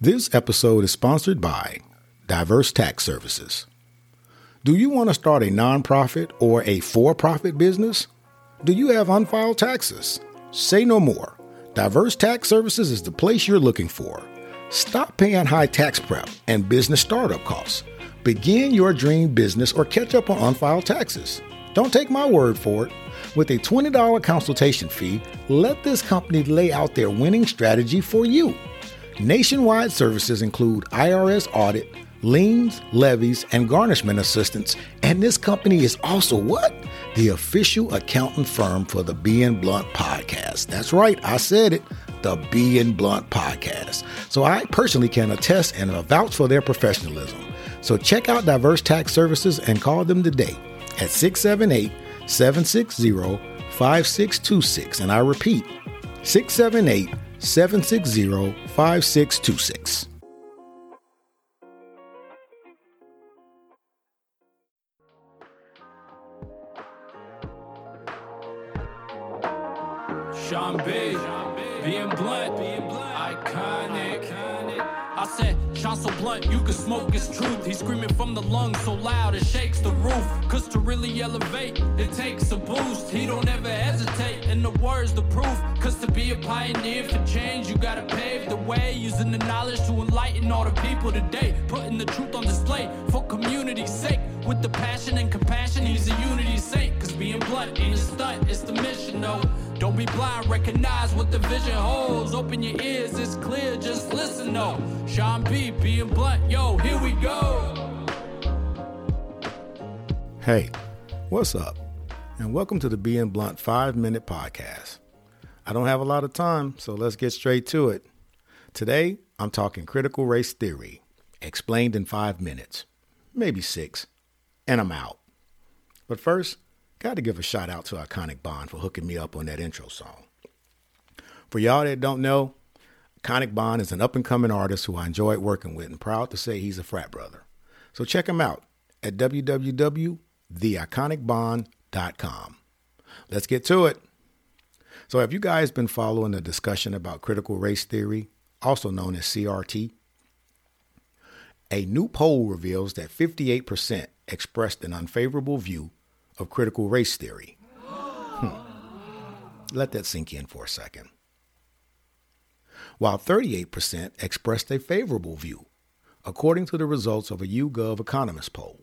This episode is sponsored by Diverse Tax Services. Do you want to start a nonprofit or a for profit business? Do you have unfiled taxes? Say no more. Diverse Tax Services is the place you're looking for. Stop paying high tax prep and business startup costs. Begin your dream business or catch up on unfiled taxes. Don't take my word for it. With a $20 consultation fee, let this company lay out their winning strategy for you. Nationwide services include IRS audit, liens, levies, and garnishment assistance, and this company is also what? The official accountant firm for the B and Blunt podcast. That's right, I said it. The B and Blunt podcast. So I personally can attest and vouch for their professionalism. So check out Diverse Tax Services and call them today at 678 760 5626. And I repeat, 678 760 5626. Sean B, being blunt, iconic. I said, Sean so blunt, you can smoke his truth. He's screaming from the lungs so loud it shakes the roof. Cause to really elevate, it takes a boost. He don't ever and the words the proof. Cause to be a pioneer for change, you gotta pave the way. Using the knowledge to enlighten all the people today. Putting the truth on display for community's sake. With the passion and compassion, he's a unity saint. Cause being blunt ain't a stunt, it's the mission, no. Don't be blind, recognize what the vision holds. Open your ears, it's clear, just listen, no. Sean B, being blunt, yo, here we go. Hey, what's up? And welcome to the Being Blunt 5 Minute Podcast. I don't have a lot of time, so let's get straight to it. Today, I'm talking critical race theory, explained in five minutes, maybe six, and I'm out. But first, got to give a shout out to Iconic Bond for hooking me up on that intro song. For y'all that don't know, Iconic Bond is an up and coming artist who I enjoyed working with and proud to say he's a frat brother. So check him out at www.theiconicbond.com. Let's get to it. So, have you guys been following the discussion about critical race theory, also known as CRT? A new poll reveals that 58% expressed an unfavorable view of critical race theory. Hmm. Let that sink in for a second. While 38% expressed a favorable view, according to the results of a YouGov Economist poll.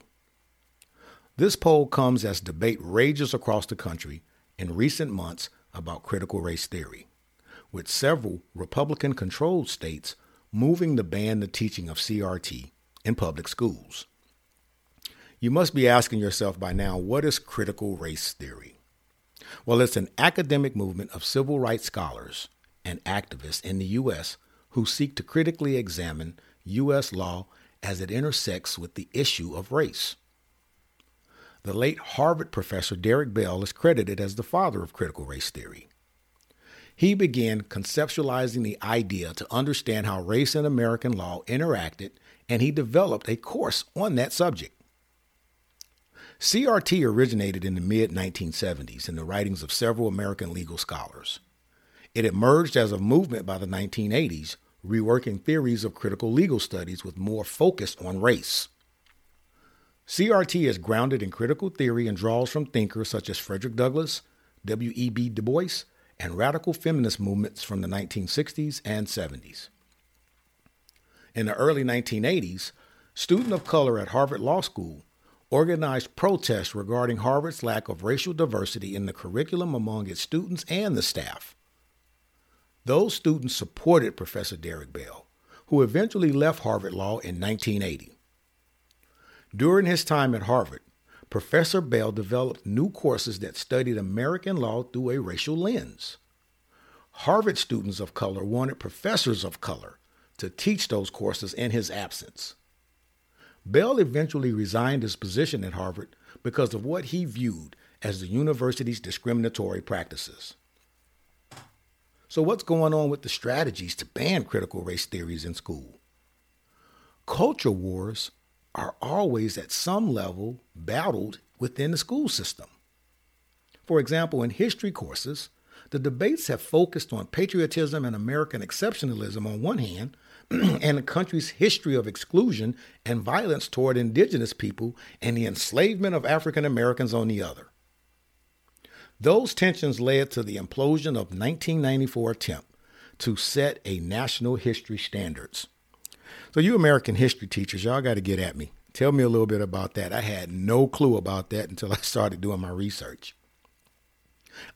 This poll comes as debate rages across the country in recent months about critical race theory, with several Republican controlled states moving to ban the teaching of CRT in public schools. You must be asking yourself by now what is critical race theory? Well, it's an academic movement of civil rights scholars and activists in the U.S. who seek to critically examine U.S. law as it intersects with the issue of race. The late Harvard professor Derek Bell is credited as the father of critical race theory. He began conceptualizing the idea to understand how race and American law interacted, and he developed a course on that subject. CRT originated in the mid 1970s in the writings of several American legal scholars. It emerged as a movement by the 1980s, reworking theories of critical legal studies with more focus on race. CRT is grounded in critical theory and draws from thinkers such as Frederick Douglass, W.E.B. Du Bois, and radical feminist movements from the 1960s and 70s. In the early 1980s, students of color at Harvard Law School organized protests regarding Harvard's lack of racial diversity in the curriculum among its students and the staff. Those students supported Professor Derek Bell, who eventually left Harvard Law in 1980. During his time at Harvard, Professor Bell developed new courses that studied American law through a racial lens. Harvard students of color wanted professors of color to teach those courses in his absence. Bell eventually resigned his position at Harvard because of what he viewed as the university's discriminatory practices. So, what's going on with the strategies to ban critical race theories in school? Culture wars are always at some level battled within the school system. For example, in history courses, the debates have focused on patriotism and American exceptionalism on one hand, and the country's history of exclusion and violence toward indigenous people and the enslavement of African Americans on the other. Those tensions led to the implosion of 1994 attempt to set a national history standards. So you American history teachers, y'all got to get at me. Tell me a little bit about that. I had no clue about that until I started doing my research.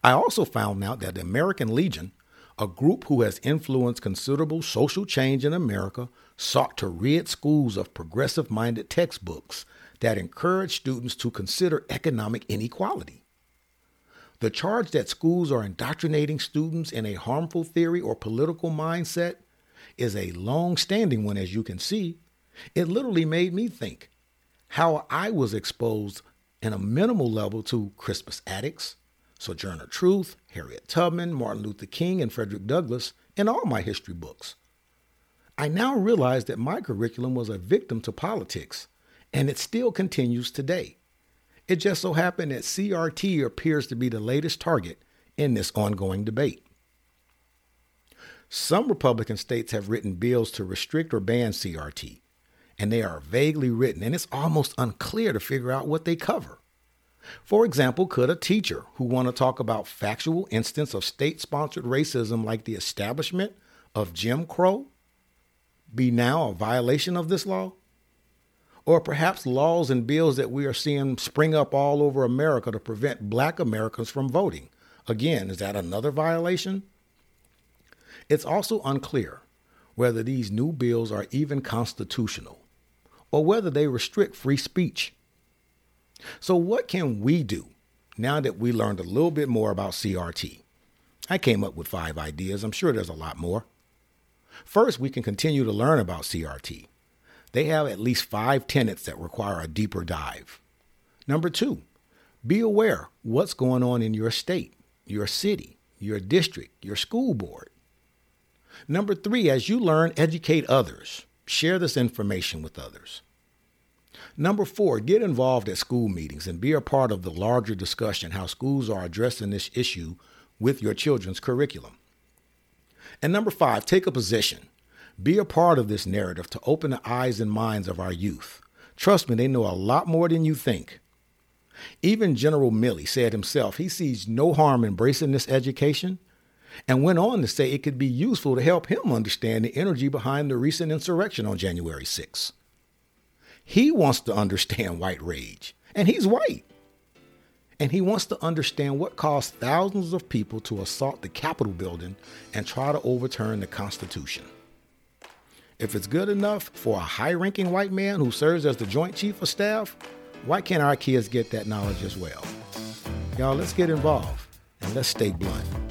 I also found out that the American Legion, a group who has influenced considerable social change in America, sought to rid schools of progressive minded textbooks that encourage students to consider economic inequality. The charge that schools are indoctrinating students in a harmful theory or political mindset is a long standing one, as you can see. It literally made me think how I was exposed in a minimal level to Crispus Attucks, Sojourner Truth, Harriet Tubman, Martin Luther King, and Frederick Douglass in all my history books. I now realize that my curriculum was a victim to politics, and it still continues today. It just so happened that CRT appears to be the latest target in this ongoing debate. Some Republican states have written bills to restrict or ban CRT, and they are vaguely written, and it's almost unclear to figure out what they cover. For example, could a teacher who want to talk about factual instance of state-sponsored racism like the establishment of Jim Crow be now a violation of this law? Or perhaps laws and bills that we are seeing spring up all over America to prevent black Americans from voting. Again, is that another violation? It's also unclear whether these new bills are even constitutional or whether they restrict free speech. So, what can we do now that we learned a little bit more about CRT? I came up with five ideas. I'm sure there's a lot more. First, we can continue to learn about CRT. They have at least five tenets that require a deeper dive. Number two, be aware what's going on in your state, your city, your district, your school board. Number three, as you learn, educate others. Share this information with others. Number four, get involved at school meetings and be a part of the larger discussion how schools are addressing this issue with your children's curriculum. And number five, take a position. Be a part of this narrative to open the eyes and minds of our youth. Trust me, they know a lot more than you think. Even General Milley said himself he sees no harm in embracing this education and went on to say it could be useful to help him understand the energy behind the recent insurrection on January 6. He wants to understand white rage, and he's white. And he wants to understand what caused thousands of people to assault the Capitol building and try to overturn the Constitution. If it's good enough for a high ranking white man who serves as the Joint Chief of Staff, why can't our kids get that knowledge as well? Y'all, let's get involved and let's stay blunt.